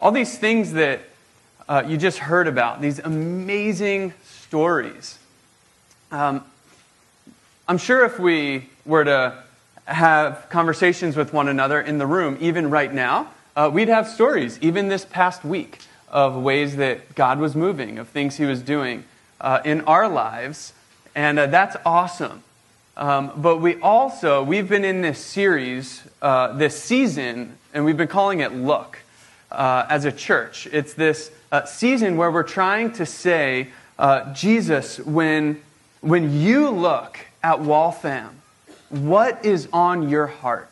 all these things that uh, you just heard about, these amazing stories. Um, I'm sure if we were to have conversations with one another in the room, even right now, uh, we'd have stories, even this past week, of ways that God was moving, of things He was doing uh, in our lives. And uh, that's awesome. Um, but we also, we've been in this series, uh, this season, and we've been calling it Look uh, as a church. It's this uh, season where we're trying to say, Jesus, when, when you look at Waltham, what is on your heart?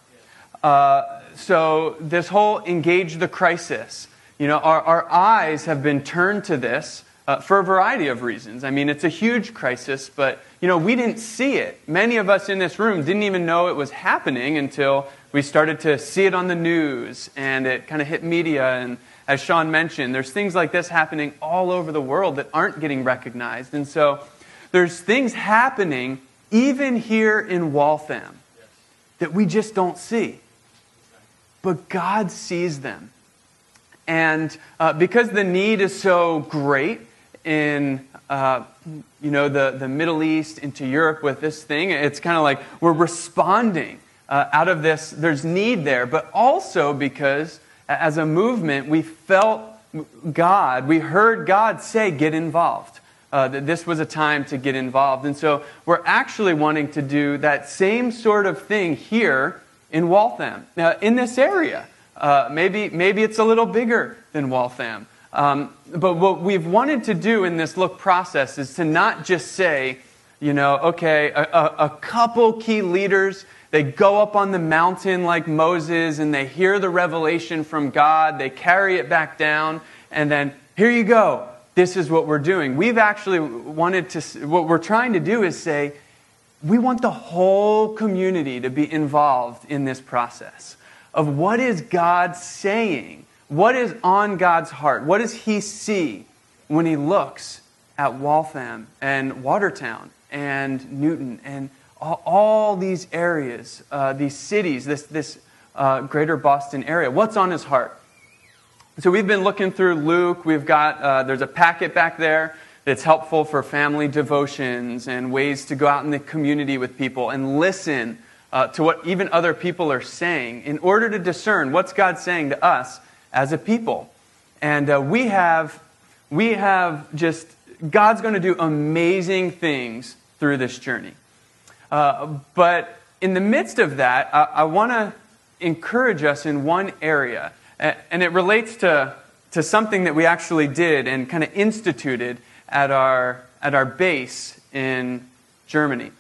Uh, so, this whole engage the crisis, you know, our, our eyes have been turned to this uh, for a variety of reasons. I mean, it's a huge crisis, but, you know, we didn't see it. Many of us in this room didn't even know it was happening until we started to see it on the news and it kind of hit media. And as Sean mentioned, there's things like this happening all over the world that aren't getting recognized. And so, there's things happening even here in Waltham, that we just don't see. But God sees them. And uh, because the need is so great in uh, you know, the, the Middle East into Europe with this thing, it's kind of like we're responding uh, out of this. There's need there, but also because as a movement, we felt God, we heard God say, get involved uh, that this was a time to get involved. And so we're actually wanting to do that same sort of thing here in Waltham, uh, in this area. Uh, maybe, maybe it's a little bigger than Waltham. Um, but what we've wanted to do in this look process is to not just say, you know, okay, a, a, a couple key leaders, they go up on the mountain like Moses and they hear the revelation from God, they carry it back down, and then here you go this is what we're doing. We've actually wanted to, what we're trying to do is say, we want the whole community to be involved in this process of what is God saying? What is on God's heart? What does He see when He looks at Waltham and Watertown and Newton and all, these areas, uh, these cities, this, this uh, greater Boston area? What's on His heart? So we've been looking through Luke. We've got, uh, there's a packet back there that's helpful for family devotions and ways to go out in the community with people and listen uh, to what even other people are saying in order to discern what's God saying to us as a people. And uh, we have, we have just, God's going to do amazing things through this journey. Uh, but in the midst of that, I, I want to encourage us in one area. And it relates to, to something that we actually did and kind of instituted at our, at our base in Germany.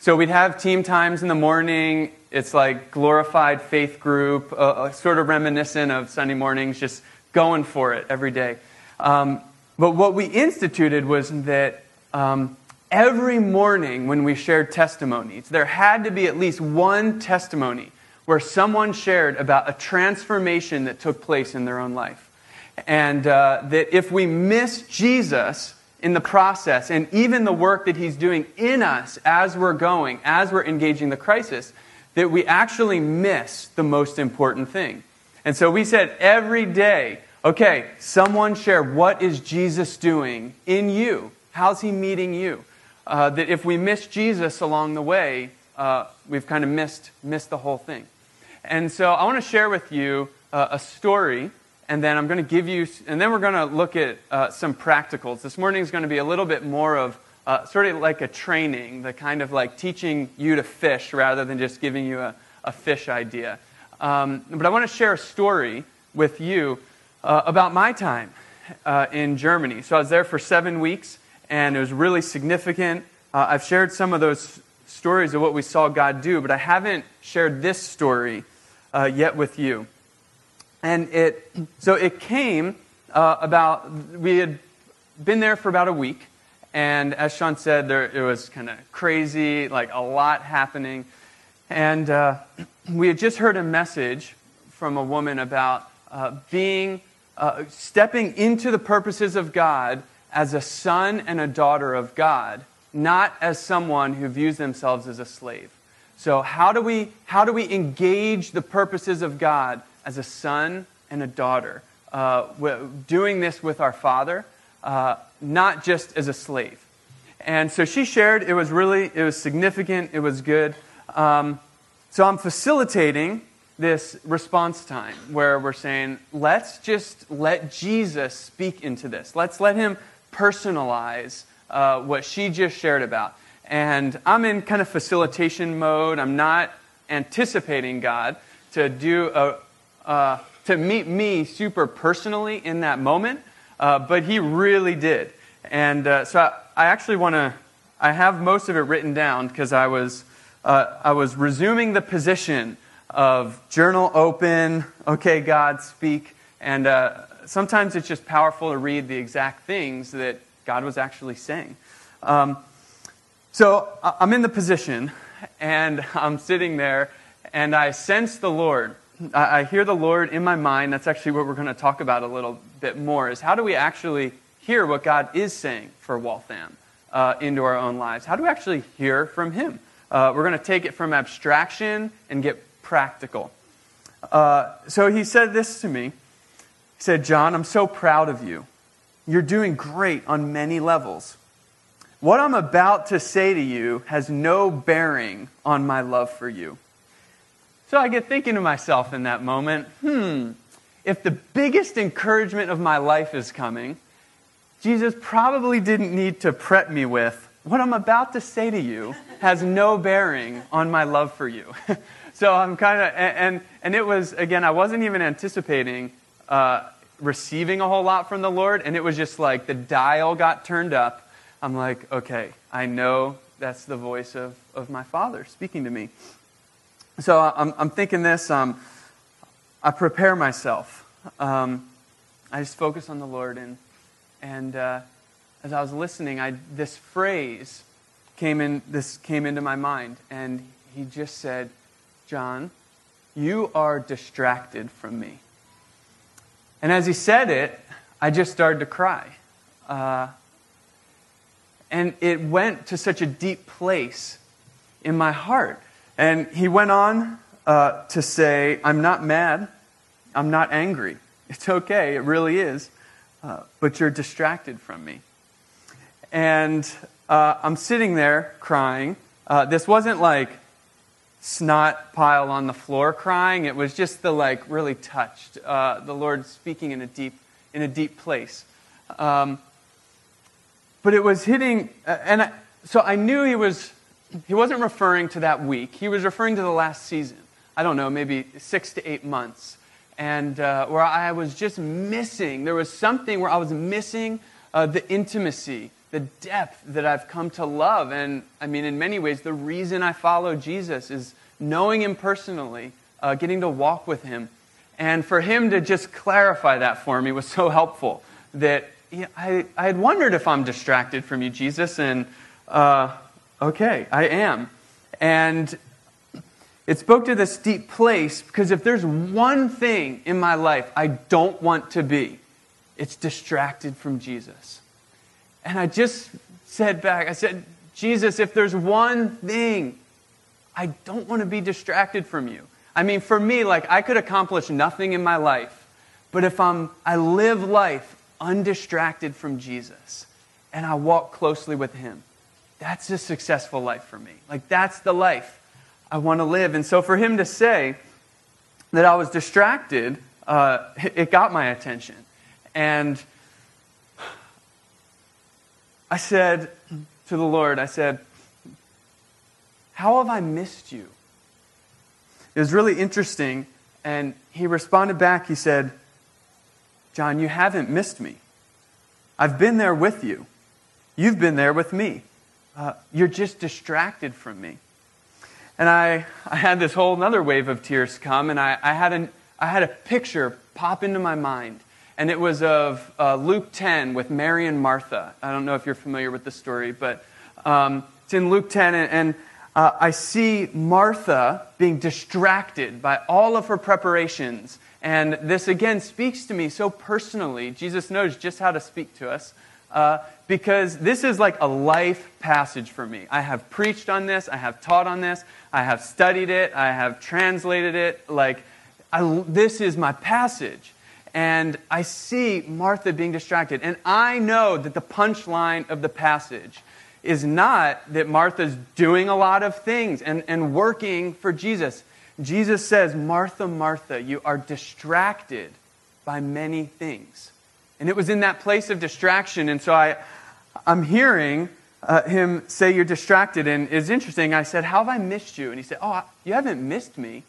So we'd have team times in the morning. It's like glorified faith group, uh, sort of reminiscent of Sunday mornings, just going for it every day. Um, but what we instituted was that um, every morning when we shared testimonies, there had to be at least one testimony where someone shared about a transformation that took place in their own life. And uh, that if we miss Jesus in the process and even the work that he's doing in us as we're going, as we're engaging the crisis, that we actually miss the most important thing. And so we said every day, okay, someone share what is Jesus doing in you? How's he meeting you? Uh, that if we miss Jesus along the way, uh, we've kind of missed, missed the whole thing. And so I want to share with you uh, a story, and then I'm going to give you, and then we're going to look at uh, some practicals. This morning is going to be a little bit more of uh, sort of like a training, the kind of like teaching you to fish rather than just giving you a, a fish idea. Um, but I want to share a story with you uh, about my time in Germany. So I was there for seven weeks, and it was really significant. Uh, I've shared some of those stories of what we saw God do, but I haven't shared this story uh, yet with you. And it, so it came uh, about, we had been there for about a week. And as Sean said, there, it was kind of crazy, like a lot happening. And uh, we had just heard a message from a woman about uh, being, uh, stepping into the purposes of God as a son and a daughter of God, not as someone who views themselves as a slave. So, how do we, how do we engage the purposes of God as a son and a daughter uh, doing this with our Father, uh, not just as a slave. And so she shared. It was really, it was significant. It was good. Um, so I'm facilitating this response time where we're saying, let's just let Jesus speak into this. Let's let him personalize uh, what she just shared about. And I'm in kind of facilitation mode. I'm not anticipating God to do a, uh, to meet me super personally in that moment, uh, but He really did. And uh, so I, I actually want to. I have most of it written down because I was uh, I was resuming the position of journal open. Okay, God, speak. And uh, sometimes it's just powerful to read the exact things that God was actually saying. Um, so I'm in the position, and I'm sitting there, and I sense the Lord. I hear the Lord in my mind. That's actually what we're going to talk about a little bit more. Is how do we actually hear what God is saying for Waltham uh, into our own lives? How do we actually hear from Him? Uh, we're going to take it from abstraction and get practical. Uh, so he said this to me. He said, John, I'm so proud of you. You're doing great on many levels. What I'm about to say to you has no bearing on my love for you. So I get thinking to myself in that moment, hmm, if the biggest encouragement of my life is coming, Jesus probably didn't need to prep me with, what I'm about to say to you has no bearing on my love for you. so I'm kind of, and, and it was, again, I wasn't even anticipating uh, receiving a whole lot from the Lord, and it was just like the dial got turned up I'm like, okay, I know that's the voice of, of my Father speaking to me. So I'm, I'm thinking this. Um, I prepare myself. Um, I just focus on the Lord. And, and uh, as I was listening, I, this phrase came, in, this came into my mind. And he just said, John, you are distracted from me. And as he said it, I just started to cry. Uh, and it went to such a deep place in my heart. And he went on uh, to say, I'm not mad. I'm not angry. It's okay. It really is. Uh, but you're distracted from me. And uh, I'm sitting there crying. Uh, this wasn't like snot pile on the floor crying. It was just the like really touched. Uh, the Lord speaking in a deep, in a deep place. Um, but it was hitting, uh, and I, so I knew he was, he wasn't referring to that week. He was referring to the last season. I don't know, maybe six to eight months. And uh, where I was just missing, there was something where I was missing uh, the intimacy, the depth that I've come to love. And I mean, in many ways, the reason I follow Jesus is knowing him personally, uh, getting to walk with him. And for him to just clarify that for me was so helpful that I, I had wondered if I'm distracted from you, Jesus, and uh, okay, I am. And it spoke to this deep place because if there's one thing in my life I don't want to be, it's distracted from Jesus. And I just said back, I said, Jesus, if there's one thing, I don't want to be distracted from you. I mean, for me, like, I could accomplish nothing in my life, but if I'm, I live life undistracted from Jesus and I walk closely with Him. That's a successful life for me. Like, that's the life I want to live. And so, for Him to say that I was distracted, uh, it got my attention. And I said to the Lord, I said, How have I missed you? It was really interesting. And he responded back, he said, John, you haven't missed me. I've been there with you. You've been there with me. Uh, you're just distracted from me. And I, I had this whole other wave of tears come, and I, I, had an, I had a picture pop into my mind. And it was of uh, Luke 10 with Mary and Martha. I don't know if you're familiar with the story, but um, it's in Luke 10. And, and uh, I see Martha being distracted by all of her preparations and this again speaks to me so personally. Jesus knows just how to speak to us uh, because this is like a life passage for me. I have preached on this, I have taught on this, I have studied it, I have translated it. Like, I, this is my passage. And I see Martha being distracted. And I know that the punchline of the passage is not that Martha's doing a lot of things and, and working for Jesus. Jesus says, Martha, Martha, you are distracted by many things. And it was in that place of distraction. And so I, I'm hearing uh, him say, You're distracted. And it's interesting. I said, How have I missed you? And he said, Oh, you haven't missed me.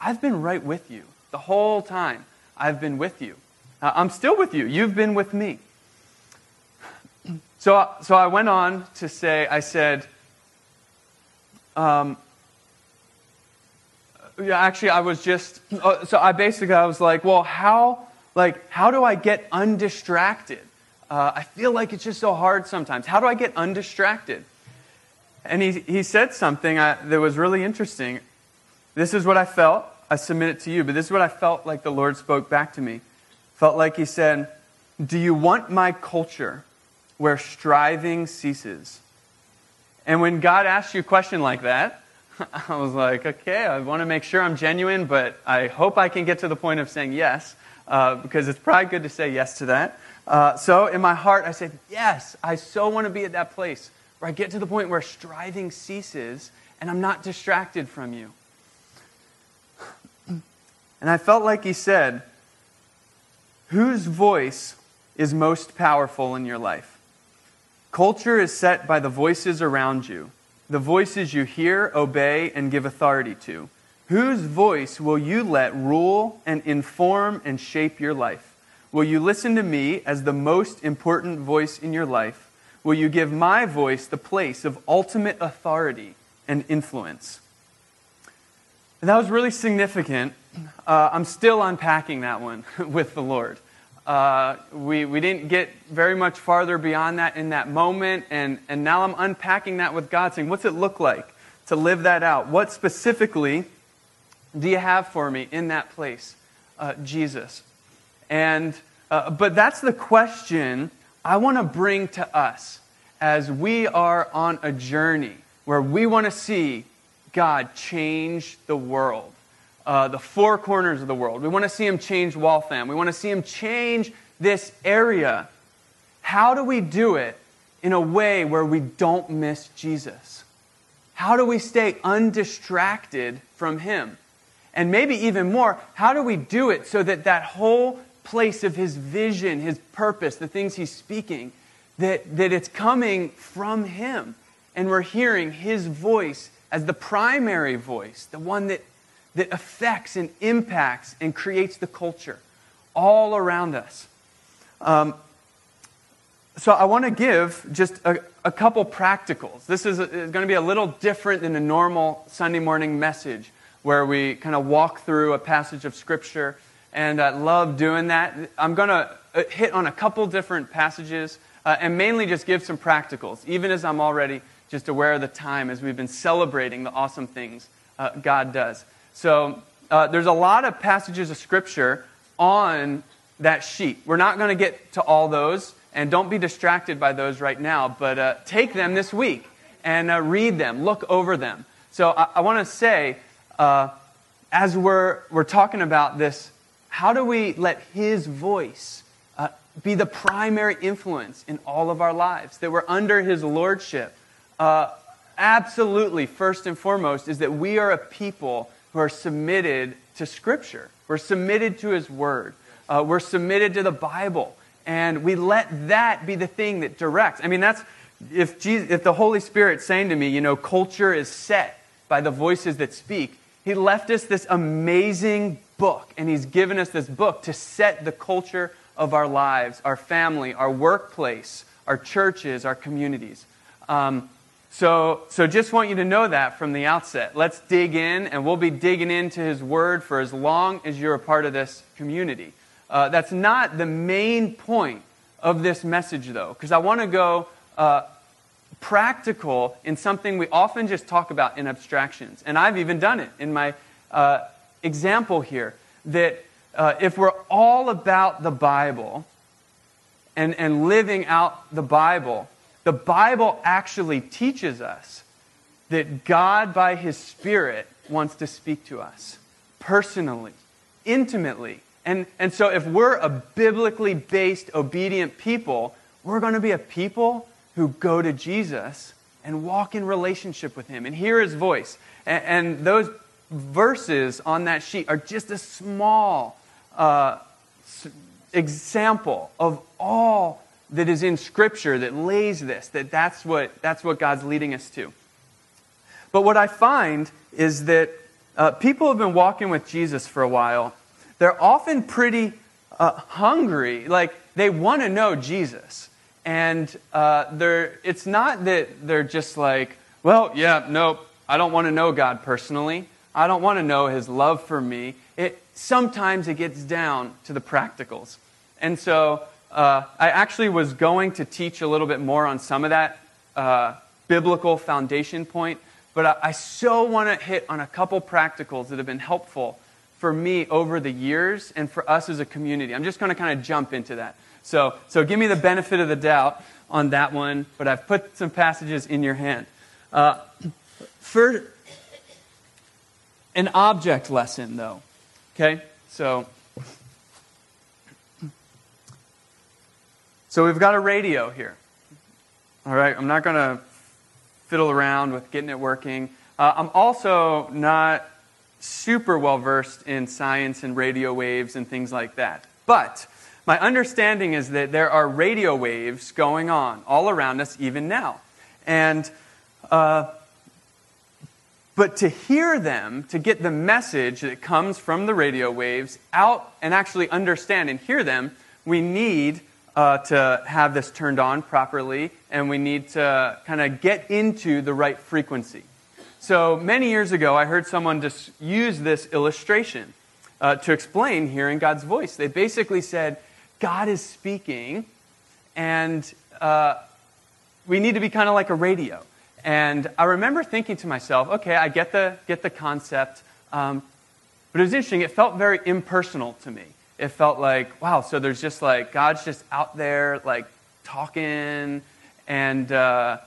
I've been right with you the whole time. I've been with you. Uh, I'm still with you. You've been with me. So, so I went on to say, I said, um, yeah, actually, I was just, uh, so I basically, I was like, well, how, like, how do I get undistracted? Uh, I feel like it's just so hard sometimes. How do I get undistracted? And he, he said something I, that was really interesting. This is what I felt. I submit it to you, but this is what I felt like the Lord spoke back to me. Felt like He said, Do you want my culture where striving ceases? And when God asks you a question like that, I was like, okay, I want to make sure I'm genuine, but I hope I can get to the point of saying yes, uh, because it's probably good to say yes to that. Uh, so in my heart, I said, yes, I so want to be at that place where I get to the point where striving ceases and I'm not distracted from you. And I felt like he said, Whose voice is most powerful in your life? Culture is set by the voices around you, the voices you hear, obey, and give authority to. Whose voice will you let rule and inform and shape your life? Will you listen to me as the most important voice in your life? Will you give my voice the place of ultimate authority and influence? And that was really significant. Uh, I'm still unpacking that one with the Lord. Uh, we, we didn't get very much farther beyond that in that moment, and, and now I'm unpacking that with God, saying, What's it look like to live that out? What specifically do you have for me in that place, uh, Jesus? And, uh, but that's the question I want to bring to us as we are on a journey where we want to see God change the world, uh, the four corners of the world. We want to see Him change Waltham. We want to see Him change this area. How do we do it in a way where we don't miss Jesus? How do we stay undistracted from Him? And maybe even more, how do we do it so that that whole place of His vision, His purpose, the things He's speaking, that, that it's coming from Him and we're hearing His voice as the primary voice, the one that, that affects and impacts and creates the culture all around us. Um, so I want to give just a, a couple practicals. This is, is going to be a little different than a normal Sunday morning message where we kind of walk through a passage of Scripture, and I love doing that. I'm going to uh, hit on a couple different passages uh, and mainly just give some practicals, even as I'm already just aware of the time as we've been celebrating the awesome things uh, God does. So uh, there's a lot of passages of Scripture on that sheet. We're not going to get to all those, and don't be distracted by those right now, but uh, take them this week and uh, read them, look over them. So I, I want to say, uh, as we're, we're talking about this, how do we let His voice uh, be the primary influence in all of our lives? That we're under His lordship uh, absolutely, first and foremost, is that we are a people who are submitted to Scripture. We're submitted to His Word. Uh, we're submitted to the Bible. And we let that be the thing that directs. I mean, that's if, Jesus, if the Holy Spirit's saying to me, you know, culture is set by the voices that speak, He left us this amazing book, and He's given us this book to set the culture of our lives, our family, our workplace, our churches, our communities. Um, so, so just want you to know that from the outset. Let's dig in, and we'll be digging into His Word for as long as you're a part of this community. Uh, that's not the main point of this message, though, because I want to go uh, practical in something we often just talk about in abstractions. And I've even done it in my uh, example here that uh, if we're all about the Bible and, and living out the Bible, the Bible actually teaches us that God, by His Spirit, wants to speak to us personally, intimately, And, and so, if we're a biblically based, obedient people, we're going to be a people who go to Jesus and walk in relationship with Him and hear His voice. And, and those verses on that sheet are just a small uh, example of all that is in Scripture that lays this, that that's what, that's what God's leading us to. But what I find is that uh, people have been walking with Jesus for a while, they're often pretty uh, hungry. Like, they want to know Jesus. And uh, they're, it's not that they're just like, well, yeah, nope, I don't want to know God personally. I don't want to know his love for me. It, sometimes it gets down to the practicals. And so uh, I actually was going to teach a little bit more on some of that uh, biblical foundation point, but I, I so want to hit on a couple practicals that have been helpful for me over the years and for us as a community. I'm just going to kind of jump into that. So, so give me the benefit of the doubt on that one, but I've put some passages in your hand. Uh, for an object lesson, though, okay? So, so we've got a radio here. All right, I'm not going to fiddle around with getting it working. Uh, I'm also not super well versed in science and radio waves and things like that. But my understanding is that there are radio waves going on all around us even now. And, uh, but to hear them, to get the message that comes from the radio waves out and actually understand and hear them, we need uh, to have this turned on properly and we need to kind of get into the right frequency. So many years ago, I heard someone just use this illustration uh, to explain hearing God's voice. They basically said, God is speaking, and uh, we need to be kind of like a radio. And I remember thinking to myself, okay, I get the, get the concept, um, but it was interesting. It felt very impersonal to me. It felt like, wow, so there's just like, God's just out there, like, talking, and, uh,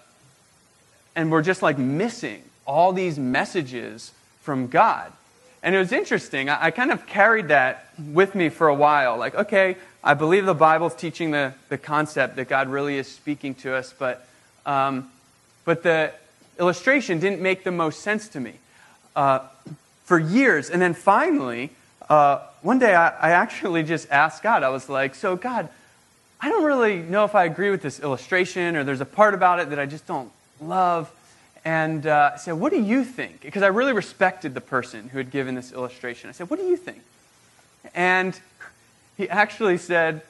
and we're just like missing all these messages from God. And it was interesting. I, I, kind of carried that with me for a while. Like, okay, I believe the Bible's teaching the, the concept that God really is speaking to us, but, um, but the illustration didn't make the most sense to me uh, for years. And then finally, uh, one day I, I actually just asked God, I was like, so, God, I don't really know if I agree with this illustration, or there's a part about it that I just don't love and uh, I said, What do you think? Because I really respected the person who had given this illustration. I said, What do you think? And he actually said,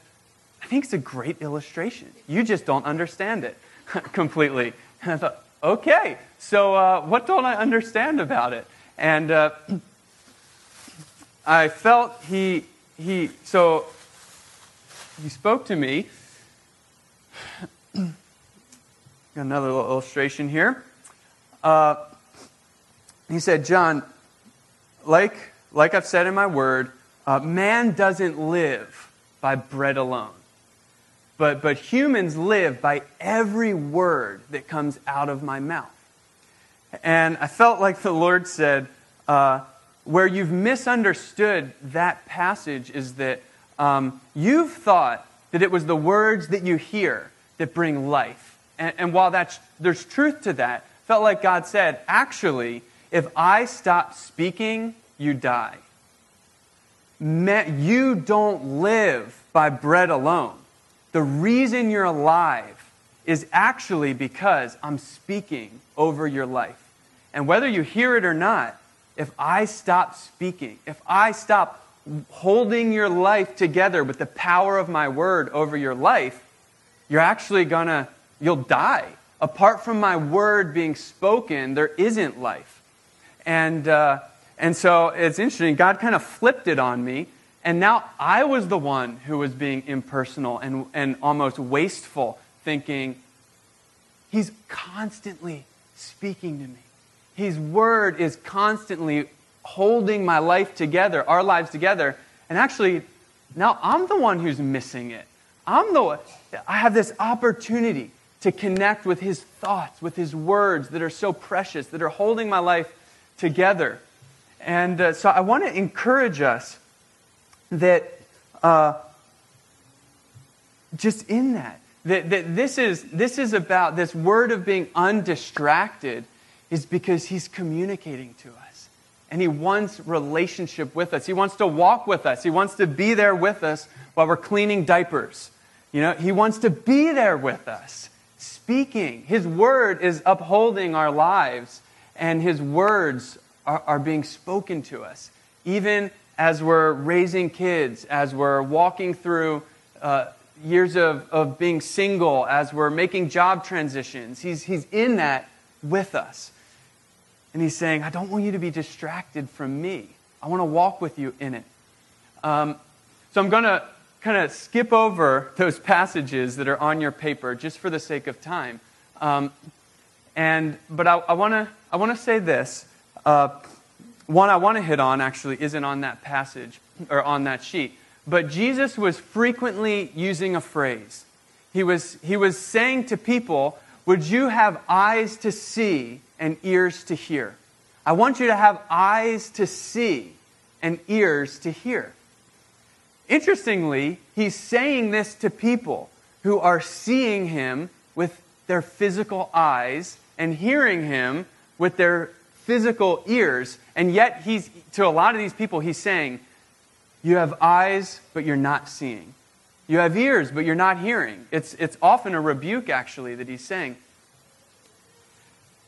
I think it's a great illustration. You just don't understand it completely. And I thought, Okay, so uh, what don't I understand about it? And uh, I felt he, he, so he spoke to me. Got another little illustration here. Uh, he said, John, like, like I've said in my word, uh, man doesn't live by bread alone. But, but humans live by every word that comes out of my mouth. And I felt like the Lord said, uh, where you've misunderstood that passage is that um, you've thought that it was the words that you hear that bring life. And, and while that's, there's truth to that, felt like God said, actually, if I stop speaking, you die. You don't live by bread alone. The reason you're alive is actually because I'm speaking over your life. And whether you hear it or not, if I stop speaking, if I stop holding your life together with the power of my word over your life, you're actually gonna, you'll die apart from my word being spoken, there isn't life. And, uh, and so it's interesting. God kind of flipped it on me. And now I was the one who was being impersonal and, and almost wasteful, thinking, He's constantly speaking to me. His word is constantly holding my life together, our lives together. And actually, now I'm the one who's missing it. I'm the one. I have this opportunity to connect with His thoughts, with His words that are so precious, that are holding my life together. And uh, so I want to encourage us that uh, just in that. That, that this, is, this is about this word of being undistracted, is because he's communicating to us. And he wants relationship with us. He wants to walk with us. He wants to be there with us while we're cleaning diapers. You know, he wants to be there with us, speaking. His word is upholding our lives, and his words are, are being spoken to us. Even as we're raising kids, as we're walking through uh, years of, of being single, as we're making job transitions. He's, he's in that with us. And he's saying, I don't want you to be distracted from me. I want to walk with you in it. Um, so I'm going to kind of skip over those passages that are on your paper just for the sake of time. Um, and, but I, I want to say this. Uh, one I want to hit on actually isn't on that passage or on that sheet. But Jesus was frequently using a phrase. He was, he was saying to people, Would you have eyes to see and ears to hear? I want you to have eyes to see and ears to hear. Interestingly, he's saying this to people who are seeing him with their physical eyes and hearing him with their physical ears. And yet, he's, to a lot of these people, he's saying, you have eyes, but you're not seeing. You have ears, but you're not hearing. It's, it's often a rebuke, actually, that he's saying.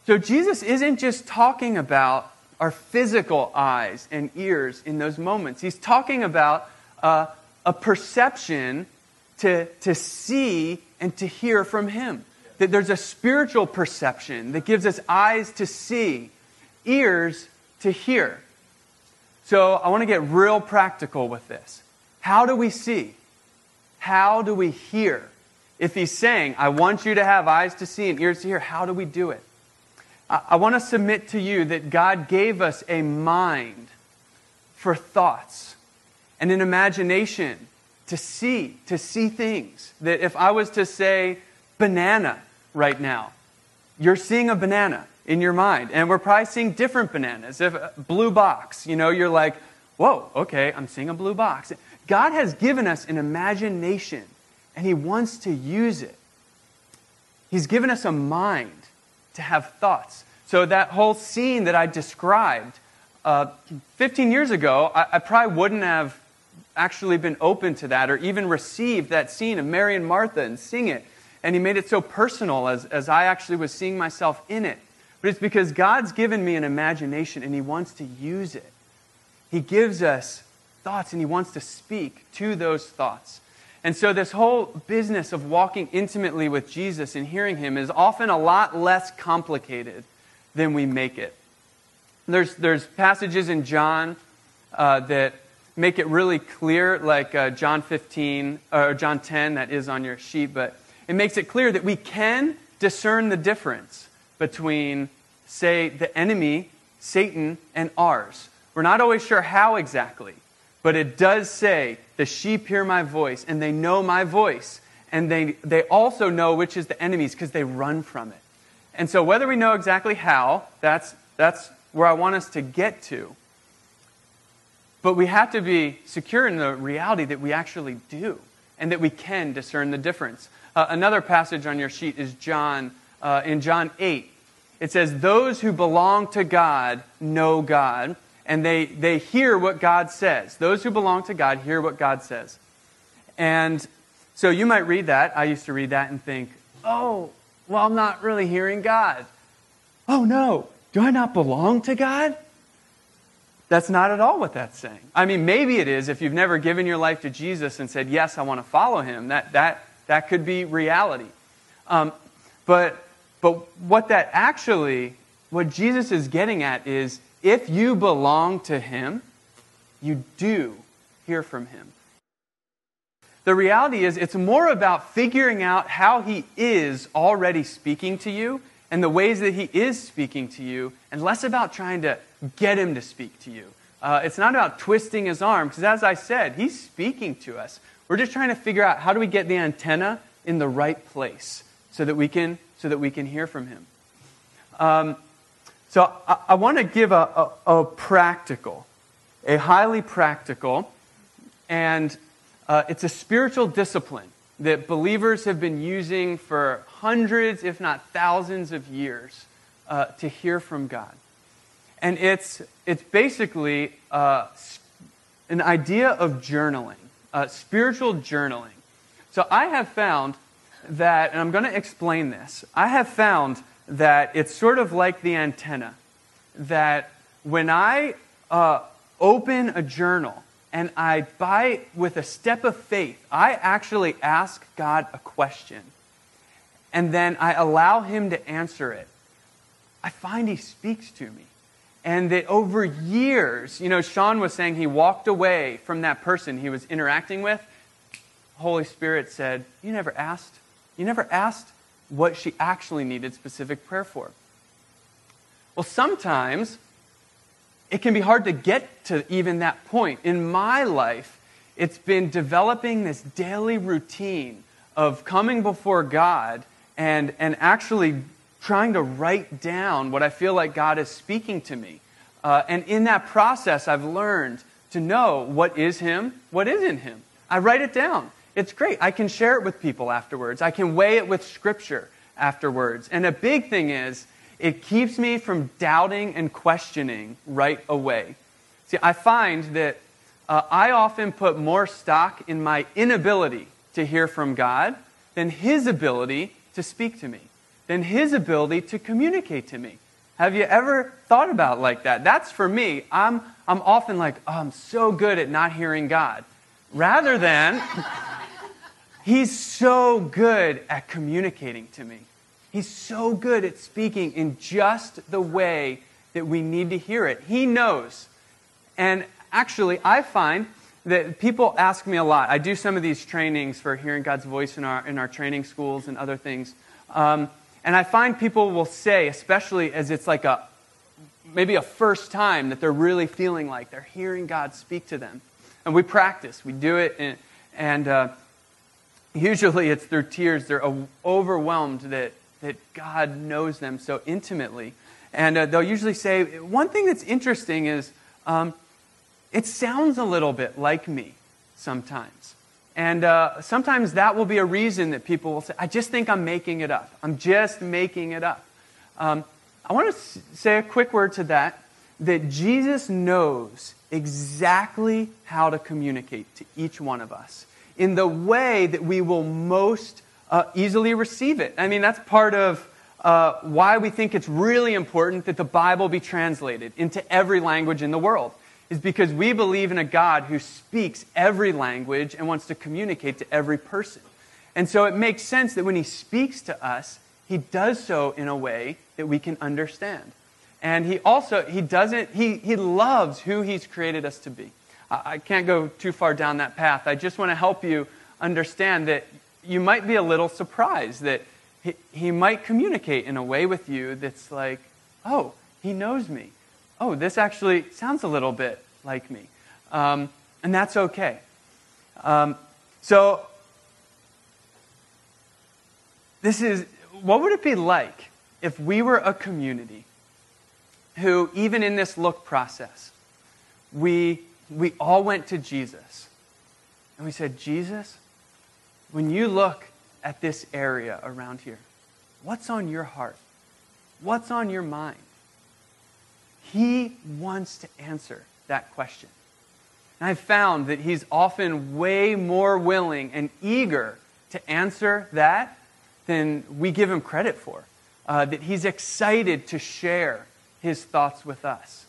So Jesus isn't just talking about our physical eyes and ears in those moments, he's talking about uh, a perception to, to see and to hear from him. That there's a spiritual perception that gives us eyes to see, ears to hear. So I want to get real practical with this. How do we see? How do we hear? If he's saying, I want you to have eyes to see and ears to hear, how do we do it? I, want to submit to you that God gave us a mind for thoughts and an imagination to see, to see things. That if I was to say banana right now, you're seeing a banana in your mind. And we're probably seeing different bananas. If a blue box, you know, you're like, whoa, okay, I'm seeing a blue box. God has given us an imagination, and He wants to use it. He's given us a mind to have thoughts. So that whole scene that I described uh, 15 years ago, I, I probably wouldn't have actually been open to that or even received that scene of Mary and Martha and sing it. And he made it so personal as, as I actually was seeing myself in it. But it's because God's given me an imagination and He wants to use it. He gives us thoughts and He wants to speak to those thoughts. And so, this whole business of walking intimately with Jesus and hearing Him is often a lot less complicated than we make it. There's, there's passages in John uh, that make it really clear, like uh, John 15, or John 10, that is on your sheet, but it makes it clear that we can discern the difference between, say, the enemy, Satan, and ours. We're not always sure how exactly, but it does say, the sheep hear my voice, and they know my voice, and they, they also know which is the enemy's because they run from it. And so, whether we know exactly how, that's, that's where I want us to get to. But we have to be secure in the reality that we actually do and that we can discern the difference. Uh, another passage on your sheet is John, uh, in John 8. It says, Those who belong to God know God, and they, they hear what God says. Those who belong to God hear what God says. And so you might read that. I used to read that and think, oh, well, I'm not really hearing God. Oh, no. Do I not belong to God? That's not at all what that's saying. I mean, maybe it is if you've never given your life to Jesus and said, yes, I want to follow him. That, that, that could be reality. Um, but but what that actually, what Jesus is getting at is if you belong to Him, you do hear from Him. The reality is, it's more about figuring out how He is already speaking to you and the ways that He is speaking to you, and less about trying to get Him to speak to you. Uh, it's not about twisting His arm, because as I said, He's speaking to us. We're just trying to figure out how do we get the antenna in the right place so that we can so that we can hear from him. Um, so I, I want to give a, a, a, practical, a highly practical, and Uh, it's a spiritual discipline that believers have been using for hundreds, if not thousands, of years uh, to hear from God. And it's, it's basically uh, an idea of journaling, uh, spiritual journaling. So I have found that, and I'm going to explain this, I have found that it's sort of like the antenna, that when I uh, open a journal and I buy with a step of faith, I actually ask God a question and then I allow Him to answer it. I find He speaks to me. And that over years, you know, Sean was saying he walked away from that person he was interacting with. Holy Spirit said, You never asked. You never asked what she actually needed specific prayer for. Well, sometimes it can be hard to get to even that point. In my life, it's been developing this daily routine of coming before God and, and actually trying to write down what I feel like God is speaking to me. Uh, and in that process, I've learned to know what is Him, what isn't Him. I write it down. It's great. I can share it with people afterwards. I can weigh it with Scripture afterwards. And a big thing is, it keeps me from doubting and questioning right away. See, I find that uh, I often put more stock in my inability to hear from God than His ability to speak to me, than His ability to communicate to me. Have you ever thought about like that? That's for me. I'm, I'm often like, oh, I'm so good at not hearing God. Rather than, He's so good at communicating to me. He's so good at speaking in just the way that we need to hear it. He knows. And actually, I find that people ask me a lot. I do some of these trainings for hearing God's voice in our, in our training schools and other things. Um, and I find people will say, especially as it's like a maybe a first time that they're really feeling like they're hearing God speak to them. And we practice, we do it, and, and uh, usually it's through tears. They're overwhelmed that, that God knows them so intimately. And uh, they'll usually say, one thing that's interesting is um, it sounds a little bit like me sometimes. And uh, sometimes that will be a reason that people will say, I just think I'm making it up. I'm just making it up. Um, I want to say a quick word to that that Jesus knows exactly how to communicate to each one of us in the way that we will most uh, easily receive it. I mean, that's part of uh, why we think it's really important that the Bible be translated into every language in the world is because we believe in a God who speaks every language and wants to communicate to every person. And so it makes sense that when he speaks to us, he does so in a way that we can understand. And he also, he doesn't, he, he loves who he's created us to be. I, can't go too far down that path. I just want to help you understand that you might be a little surprised that he, he might communicate in a way with you that's like, oh, he knows me oh, this actually sounds a little bit like me. Um, and that's okay. Um, so, this is what would it be like if we were a community who, even in this look process, we, we all went to Jesus and we said, Jesus, when you look at this area around here, what's on your heart? What's on your mind? He wants to answer that question. And I've found that he's often way more willing and eager to answer that than we give him credit for. Uh, that he's excited to share his thoughts with us.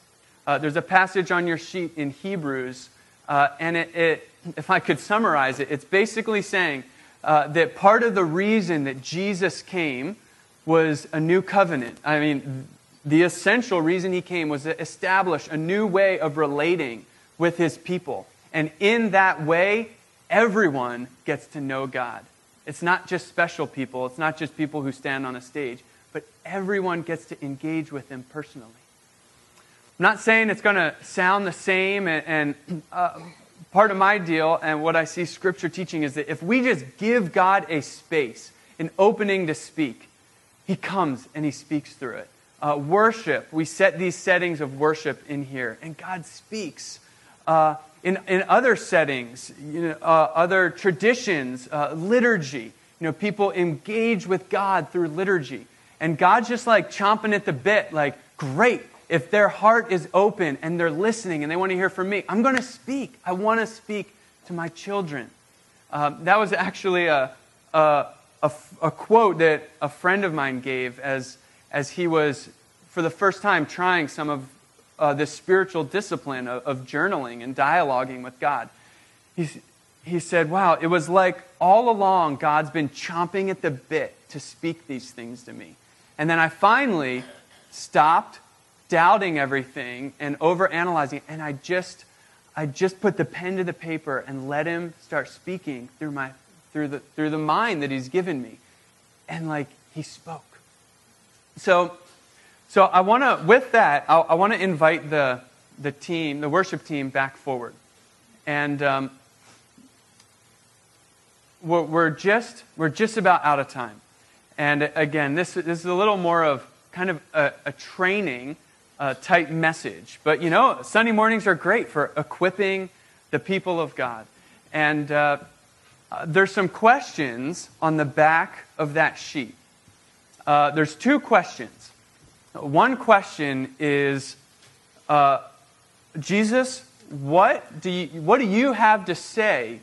Uh, there's a passage on your sheet in Hebrews, uh, and it, it, if I could summarize it, it's basically saying uh, that part of the reason that Jesus came was a new covenant. I mean, the essential reason he came was to establish a new way of relating with his people. And in that way, everyone gets to know God. It's not just special people, it's not just people who stand on a stage, but everyone gets to engage with him personally. Not saying it's going to sound the same, and, and uh, part of my deal and what I see Scripture teaching is that if we just give God a space, an opening to speak, he comes and he speaks through it uh, worship. We set these settings of worship in here, and God speaks. Uh, in, in other settings, you know, uh, other traditions, uh, liturgy. You know, people engage with God through liturgy. And God's just like chomping at the bit, like, great. If their heart is open and they're listening and they want to hear from me, I'm going to speak. I want to speak to my children. Um, that was actually a, a, a, a, quote that a friend of mine gave as, as he was, for the first time, trying some of uh, this spiritual discipline of, of, journaling and dialoguing with God. He, he said, Wow, it was like all along God's been chomping at the bit to speak these things to me. And then I finally stopped doubting everything and overanalyzing, and I just I just put the pen to the paper and let him start speaking through my through the through the mind that he's given me. And like he spoke. So so I want to with that I, I want to invite the the team, the worship team back forward. And um, we're, we're just we're just about out of time. And again, this, this is a little more of kind of a, a training uh, type message. But you know, Sunday mornings are great for equipping the people of God. And uh, uh, there's some questions on the back of that sheet. Uh, there's two questions. One question is uh, Jesus, what do, you, what do you have to say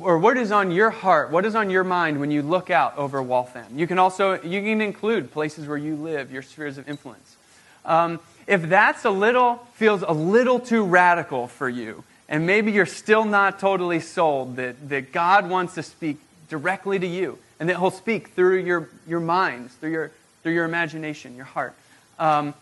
or what is on your heart, what is on your mind when you look out over Waltham? You can also you can include places where you live, your spheres of influence. Um, if that's a little, feels a little too radical for you, and maybe you're still not totally sold that, that God wants to speak directly to you, and that He'll speak through your, your minds, through your, through your imagination, your heart. Um,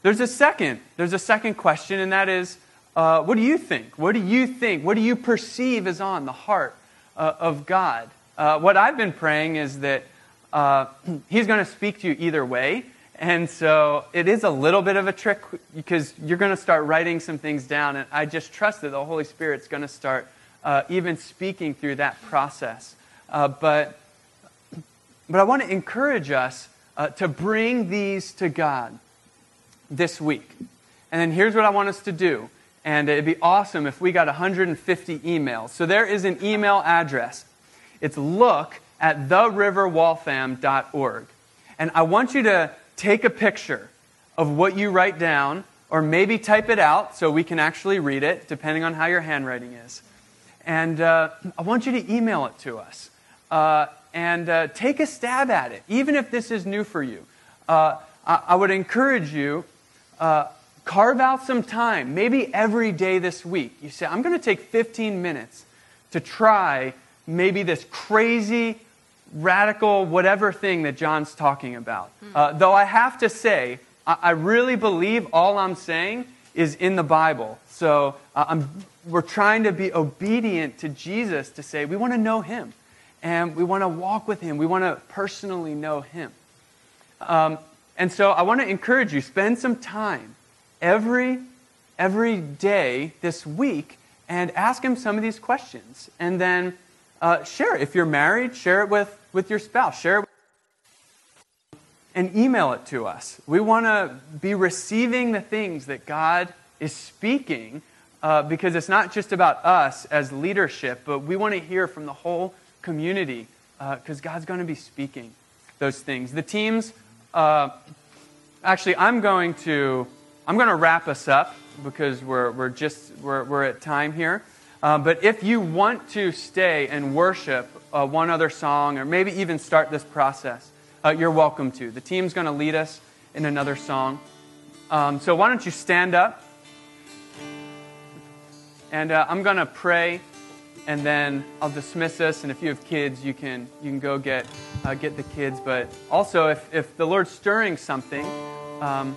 there's a second, there's a second question, and that is, uh, what do you think? What do you think? What do you perceive is on the heart uh, of God? Uh, what I've been praying is that uh, He's going to speak to you either way. And so it is a little bit of a trick because you're going to start writing some things down. And I just trust that the Holy Spirit's going to start uh, even speaking through that process. Uh, but, but I want to encourage us uh, to bring these to God this week. And then here's what I want us to do. And it'd be awesome if we got 150 emails. So there is an email address. It's look at theriverwaltham.org. And I want you to take a picture of what you write down, or maybe type it out so we can actually read it, depending on how your handwriting is. And uh, I want you to email it to us. Uh, and uh, take a stab at it, even if this is new for you. Uh, I, I, would encourage you, uh, carve out some time, maybe every day this week. You say, I'm going to take 15 minutes to try maybe this crazy radical whatever thing that John's talking about. Uh, though I have to say, I, I, really believe all I'm saying is in the Bible. So uh, we're trying to be obedient to Jesus to say we want to know Him and we want to walk with Him. We want to personally know Him. Um, and so I want to encourage you spend some time every every day this week and ask Him some of these questions, and then uh, share it. If you're married, share it with with your spouse. Share it and email it to us. We want to be receiving the things that God is speaking uh, because it's not just about us as leadership, but we want to hear from the whole community because uh, God's going to be speaking those things. The teams, uh, actually, I'm going to I'm going to wrap us up because we're, we're just we're, we're at time here. Uh, but if you want to stay and worship uh, one other song or maybe even start this process, uh, you're welcome to. The team's going to lead us in another song. Um, so why don't you stand up? And uh, I'm going to pray, and then I'll dismiss us. And if you have kids, you can you can go get uh, get the kids. But also, if if the Lord's stirring something, um,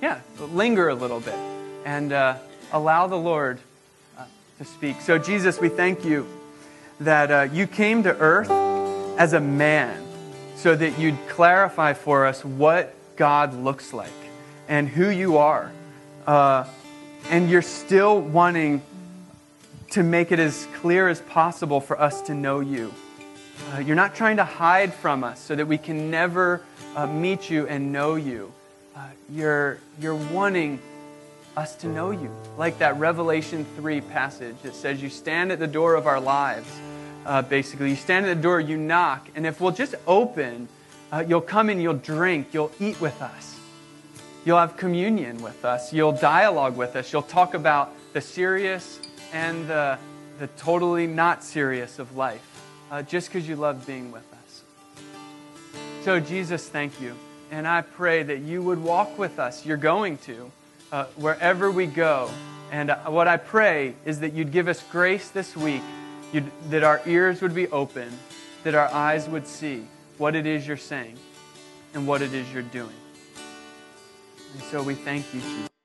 yeah, linger a little bit and allow the Lord to speak. So Jesus, we thank you that uh, you came to earth as a man so that you'd clarify for us what God looks like and who you are. Uh, and you're still wanting to make it as clear as possible for us to know you. Uh, you're not trying to hide from us so that we can never uh, meet you and know you. Uh, you're, you're wanting us to know you. Like that Revelation 3 passage that says, You stand at the door of our lives. Uh, basically, you stand at the door, you knock, and if we'll just open, uh, you'll come in, you'll drink, you'll eat with us. You'll have communion with us. You'll dialogue with us. You'll talk about the serious and the, the totally not serious of life uh, just because you love being with us. So, Jesus, thank you. And I pray that you would walk with us. You're going to, uh, wherever we go. And uh, what I pray is that you'd give us grace this week, you'd, that our ears would be open, that our eyes would see what it is you're saying and what it is you're doing. And so we thank you, Jesus.